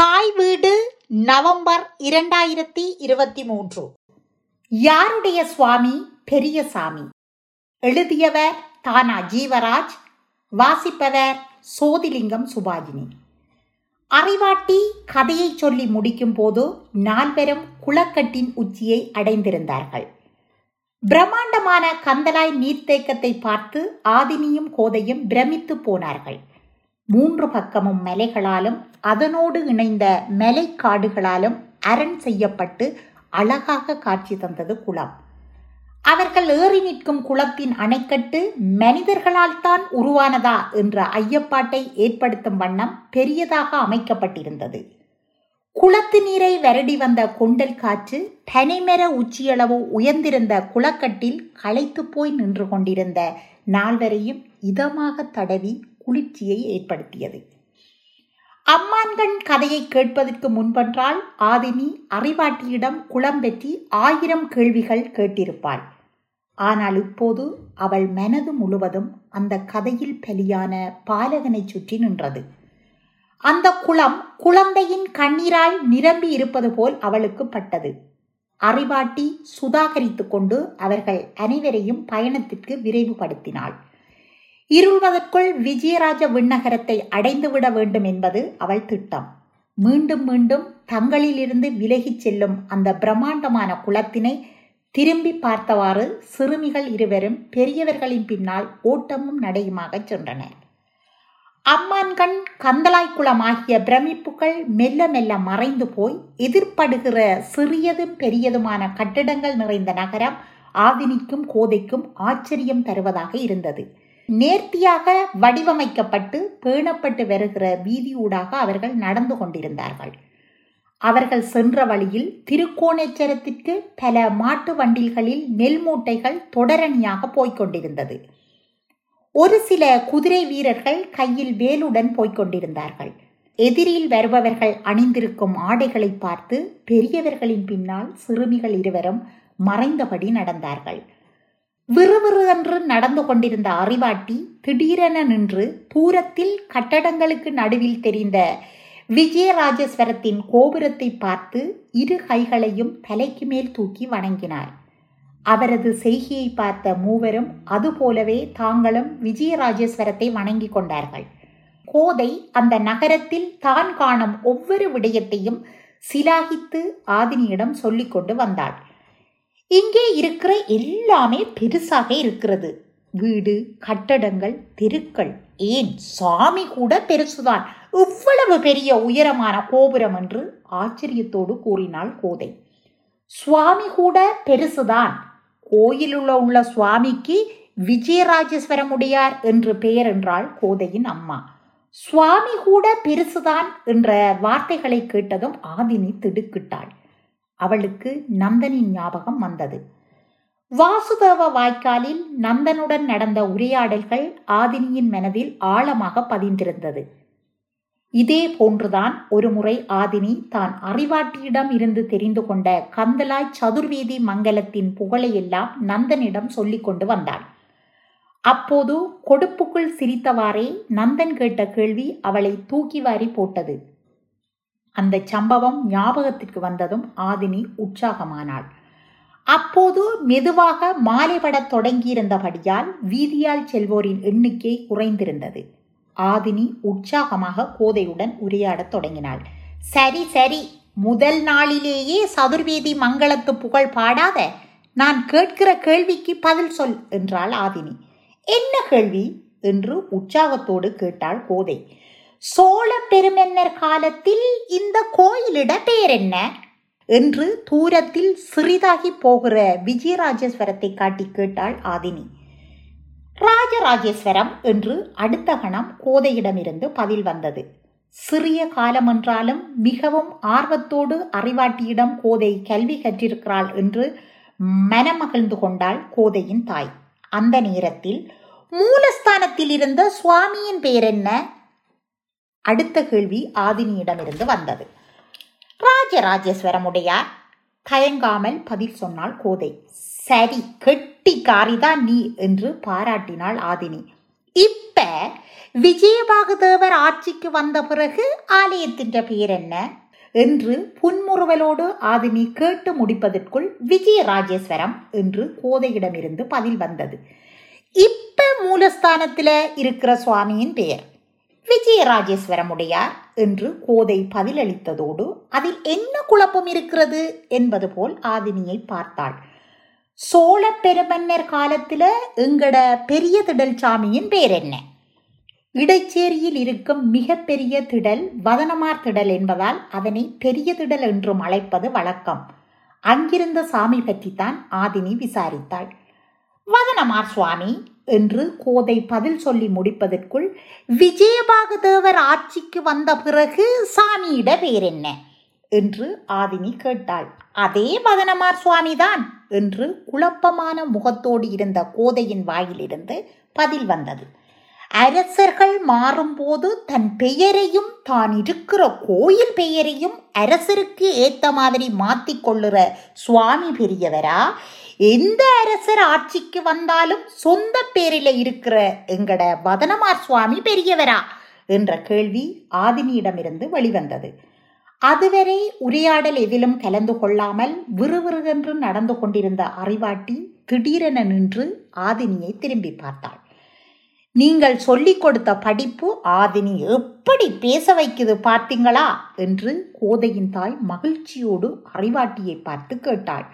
தாய் வீடு நவம்பர் இரண்டாயிரத்தி இருபத்தி மூன்று யாருடைய சுவாமி? பெரியசாமி. எழுதியவர் தானா ஜீவராஜ் வாசிப்பவர் சோதிலிங்கம் சுபாஜினி. அறிவாட்டி கதையை சொல்லி முடிக்கும் போது நால்வரும் குளக்கட்டின் உச்சியை அடைந்திருந்தார்கள். பிரம்மாண்டமான கந்தலாய் நீர்த்தேக்கத்தை பார்த்து ஆதினியும் கோதையும் பிரமித்து போனார்கள். மூன்று பக்கமும் மலைகளாலும் அதனோடு இணைந்த மலைக்காடுகளாலும் அரண் செய்யப்பட்டு அழகாக காட்சி தந்தது குளம். அவர்கள் ஏறி நிற்கும் குளத்தின் அணைக்கட்டு மனிதர்களால் தான் உருவானதா என்ற ஐயப்பாட்டை ஏற்படுத்தும் வண்ணம் பெரியதாக அமைக்கப்பட்டிருந்தது. குளத்து நீரை வருடி வந்த கொண்டல் காற்று பனைமர உச்சியளவு உயர்ந்திருந்த குளக்கட்டில் களைத்து போய் நின்று கொண்டிருந்த நால்வரையும் இதமாக தடவி குளிர்ச்சியை ஏற்படுத்தியது. அம்மான்கண் கதையை கேட்பதற்கு முன்பென்றால் ஆதினி அறிவாட்டியிடம் குளம் பெற்றி ஆயிரம் கேள்விகள் கேட்டிருப்பாள். ஆனால் இப்போது அவள் மனது முழுவதும் அந்த கதையில் பலியான பாலகனை சுற்றி நின்றது. அந்த குளம் குழந்தையின் கண்ணீரால் நிரம்பி இருப்பது போல் அவளுக்கு பட்டது. அறிவாட்டி சுதாகரித்து கொண்டு அவர்கள் அனைவரையும் பயணத்திற்கு விரைவுபடுத்தினாள். இருள்வதற்குள் விஜயராஜ விண்ணகரத்தை அடைந்துவிட வேண்டும் என்பது அவள் திட்டம். மீண்டும் மீண்டும் தங்களிலிருந்து விலகிச் செல்லும் அந்த பிரம்மாண்டமான குளத்தினை திரும்பி பார்த்தவாறு சிறுமிகள் இருவரும் பெரியவர்களின் பின்னால் ஓட்டமும் நடையுமாக சென்றனர். அம்மான்கண் கந்தலாய்க்குளம் ஆகிய பிரமிப்புகள் மெல்ல மெல்ல மறைந்து போய் எதிர்ப்படுகிற சிறியதும் பெரியதுமான கட்டிடங்கள் நிறைந்த நகரம் ஆதினிக்கும் கோதைக்கும் ஆச்சரியம் தருவதாக இருந்தது. நேர்த்தியாக வடிவமைக்கப்பட்டு பேணப்பட்டு வருகிற வீதியூடாக அவர்கள் நடந்து கொண்டிருந்தார்கள். அவர்கள் சென்ற வழியில் திருக்கோணேச்சரத்திற்கு பல மாட்டு வண்டில்களில் நெல் மூட்டைகள் தொடரணியாக போய்கொண்டிருந்தது ஒரு சில குதிரை வீரர்கள் கையில் வேலுடன் போய்கொண்டிருந்தார்கள் எதிரில் வருபவர்கள் அணிந்திருக்கும் ஆடைகளை பார்த்து பெரியவர்களின் பின்னால் சிறுமிகள் இருவரும் மறைந்தபடி நடந்தார்கள். விறுவிறு என்று நடந்து கொண்டிருந்த அறிவாட்டி திடீரென நின்று தூரத்தில் கட்டடங்களுக்கு நடுவில் தெரிந்த விஜயராஜேஸ்வரத்தின் கோபுரத்தை பார்த்து இரு கைகளையும் தலைக்கு மேல் தூக்கி வணங்கினார். அவரது செய்கையை பார்த்த மூவரும் அதுபோலவே தாங்களும் விஜயராஜேஸ்வரத்தை வணங்கி கொண்டார்கள். கோதை அந்த நகரத்தில் தான் காணும் ஒவ்வொரு விடயத்தையும் சிலாகித்து ஆதினியிடம் சொல்லிக்கொண்டு வந்தாள். இங்கே இருக்கிற எல்லாமே பெருசாக இருக்கிறது. வீடு கட்டடங்கள் தெருக்கள். ஏன்? சாமி கூட பெருசுதான். இவ்வளவு பெரிய உயரமான கோபுரம் என்று ஆச்சரியத்தோடு கூறினாள் கோதை. சுவாமி கூட பெருசுதான். கோயிலுள்ள உள்ள சுவாமிக்கு விஜயராஜேஸ்வரமுடையார் என்று பெயர் என்றாள் கோதையின் அம்மா. சுவாமி கூட பெருசுதான் என்ற வார்த்தைகளை கேட்டதும் ஆதினி திடுக்கிட்டாள். அவளுக்கு நந்தனின் ஞாபகம் வந்தது. வாசுதேவ வாய்க்காலில் நந்தனுடன் நடந்த உரையாடல்கள் ஆதினியின் மனதில் ஆழமாக பதிந்திருந்தது. இதே போன்றுதான் ஒருமுறை ஆதினி தான் அறிவாட்டியிடம் இருந்து தெரிந்து கொண்ட கந்தலாய் சதுர்வேதி மங்கலத்தின் புகழையெல்லாம் நந்தனிடம் சொல்லிக் கொண்டு வந்தாள் அப்போது கொடுப்புக்குள் சிரித்தவாறே நந்தன் கேட்ட கேள்வி அவளை தூக்கி வாரி போட்டது. அந்த சம்பவம் ஞாபகத்திற்கு வந்ததும் ஆதினி உற்சாகமானாள். அப்போது மெதுவாக மாலைபடத் தொடங்கியிருந்தபடியால் வீதியால் செல்வோரின் எண்ணிக்கை குறைந்திருந்தது. ஆதினி உற்சாகமாக கோதையுடன் உரையாடத் தொடங்கினாள். சரி சரி முதல் நாளிலேயே சதுர்வேதி மங்களத்து புகழ் பாடாத நான் கேட்கிற கேள்விக்கு பதில் சொல் என்றாள் ஆதினி. என்ன கேள்வி? என்று உற்சாகத்தோடு கேட்டாள் கோதை. சோழ பெருமன்னர் காலத்தில் இந்த கோயிலிட பெயர் என்ன என்று தூரத்தில் சிறிதாகி போகிற விஜயராஜேஸ்வரத்தை காட்டி கேட்டாள் ஆதினி. ராஜராஜேஸ்வரம் என்று அடுத்த கணம் கோதையிடமிருந்து பதில் வந்தது. சிறிய காலமென்றாலும் மிகவும் ஆர்வத்தோடு அறிவாட்டியிடம் கோதை கல்வி கற்றிருக்கிறாள் என்று மனமகிழ்ந்து கொண்டாள் கோதையின் தாய். அந்த நேரத்தில் மூலஸ்தானத்தில் இருந்த சுவாமியின் பெயர் என்ன அடுத்த கேள்வி ஆதினியிடமிருந்து வந்தது. ராஜராஜேஸ்வரமுடையார் தயங்காமல் பதில் சொன்னாள் கோதை சரி கெட்டிக்காரிதான் நீ என்று பாராட்டினாள் ஆதினி. இப்ப விஜயபாகுதேவர் ஆட்சிக்கு வந்த பிறகு ஆலயத்தின் பெயர் என்ன? என்று புன்முறுவலோடு ஆதினி கேட்டு முடிப்பதற்குள் விஜயராஜேஸ்வரம் என்று கோதையிடமிருந்து பதில் வந்தது. இப்ப மூலஸ்தானத்தில் இருக்கிற சுவாமியின் பெயர் விஜயராஜேஸ்வரமுடையார் என்று கோதை பதிலளித்ததோடு அதில் என்ன குழப்பம் இருக்கிறது என்பது போல் ஆதினியை பார்த்தாள். சோழ பெருமன்னர் காலத்துல எங்கட பெரிய திடல் சாமியின் பேர் என்ன? இடைச்சேரியில் இருக்கும் மிகப்பெரிய திடல் வதனமார் திடல் என்பதால் அதனை பெரிய திடல் என்றும் அழைப்பது வழக்கம். அங்கிருந்த சாமி பற்றித்தான் ஆதினி விசாரித்தாள். வதனமார் சுவாமி என்று கோதை பதில் சொல்லி முடிப்பதற்குள் விஜயபாகதேவர் ஆட்சிக்கு வந்த பிறகு சாமியிட வேறென்ன? என்று ஆதினி கேட்டாள். அதே மதனமார் சுவாமிதான் என்று குழப்பமான முகத்தோடு இருந்த கோதையின் வாயிலிருந்து பதில் வந்தது. அரசர்கள் மாறும்போது தன் பெயரையும் தான் இருக்கிற கோயில் பெயரையும் அரசருக்கு ஏத்த மாதிரி மாத்திக்கொள்ளுற சுவாமி பெரியவரா? எந்த அரசர் ஆட்சிக்கு வந்தாலும் சொந்த பேரில் இருக்கிற எங்கட வதனமார் சுவாமி பெரியவரா? என்ற கேள்வி ஆதினியிடமிருந்து வெளிவந்தது. அதுவரை உரையாடல் எதிலும் கலந்து கொள்ளாமல் விறுவிறுவென்று நடந்து கொண்டிருந்த அறிவாட்டி திடீரென நின்று ஆதினியை திரும்பி பார்த்தாள். நீங்கள் சொல்லிக் கொடுத்த படிப்பு ஆதினி எப்படி பேச வைக்குது பார்த்தீங்களா? என்று கோதையின் தாய் மகிழ்ச்சியோடு அறிவாட்டியை பார்த்து கேட்டாள்.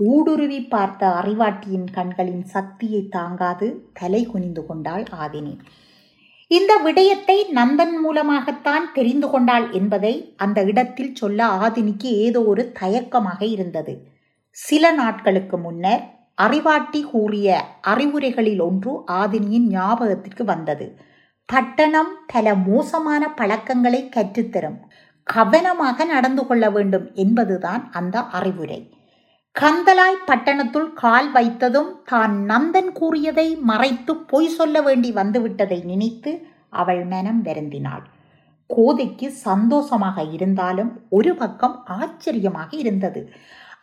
ஊடுருவி பார்த்த அறிவாட்டியின் கண்களின் சக்தியை தாங்காது தலை குனிந்து கொண்டாள் ஆதினி. இந்த விடயத்தை நந்தன் மூலமாகத்தான் தெரிந்து கொண்டாள் என்பதை அந்த இடத்தில் சொல்ல ஆதினிக்கு ஏதோ ஒரு தயக்கமாக இருந்தது. சில நாட்களுக்கு முன்னர் அறிவாட்டி கூறிய அறிவுரைகளில் ஒன்று ஆதினியின் ஞாபகத்திற்கு வந்தது. பட்டணம் பல மோசமான பழக்கங்களை கற்றுத்தரும். கவனமாக நடந்து கொள்ள வேண்டும் என்பதுதான் அந்த அறிவுரை. கந்தலாய் பட்டணத்துள் கால் வைத்ததும் தான் நந்தன் கூறியதை மறைத்து பொய் சொல்ல வேண்டி வந்துவிட்டதை நினைத்து அவள் மனம் வருந்தினாள். கோதைக்கு சந்தோஷமாக இருந்தாலும் ஒரு பக்கம் ஆச்சரியமாக இருந்தது.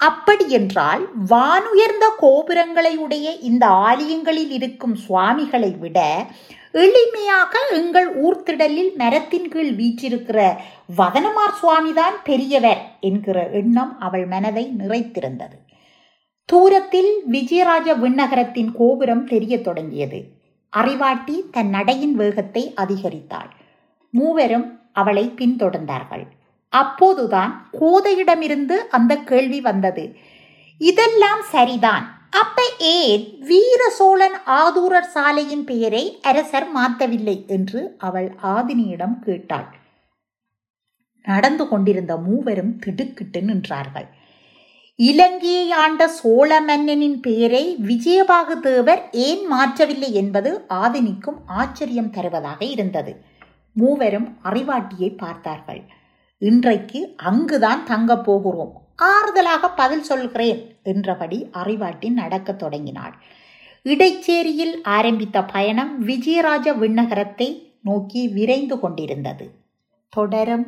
அப்படியென்றால் வானுயர்ந்த கோபுரங்களை உடைய இந்த ஆலயங்களில் இருக்கும் சுவாமிகளை விட எளிமையாக எங்கள் ஊர்த்திடலில் மரத்தின் கீழ் வீற்றிருக்கிற வதனமார் சுவாமிதான் பெரியவர் என்கிற எண்ணம் அவள் மனதை நிறைத்திருந்தது. தூரத்தில் விஜயராஜ விண்ணகரத்தின் கோபுரம் தெரியத் தொடங்கியது. அறிவாட்டி தன் நடையின் வேகத்தை அதிகரித்தாள். மூவரும் அவளை பின்தொடர்ந்தார்கள். அப்போதுதான் கோதையிடமிருந்து அந்த கேள்வி வந்தது. இதெல்லாம் சரிதான். அப்ப ஏன் வீர சோழன் ஆதூரர் சாலையின் பெயரை அரசர் மாற்றவில்லை? என்று அவள் ஆதினியிடம் கேட்டாள். நடந்து கொண்டிருந்த மூவரும் திடுக்கிட்டு நின்றார்கள். இலங்கையை ஆண்ட சோழ மன்னனின் பெயரை விஜயபாகு தேவர் ஏன் மாற்றவில்லை? என்பது ஆதினிக்கும் ஆச்சரியம் தருவதாக இருந்தது. மூவரும் அறிவாட்டியை பார்த்தார்கள். இன்றைக்கு அங்குதான் தங்கப் போகிறோம். ஆறுதலாக பதில் சொல்கிறேன் என்றபடி அறிவாட்டி நடக்கத் தொடங்கினாள். இடைச்சேரியில் ஆரம்பித்த பயணம் விஜயராஜ விண்ணகரத்தை நோக்கி விரைந்து கொண்டிருந்தது. தொடரும்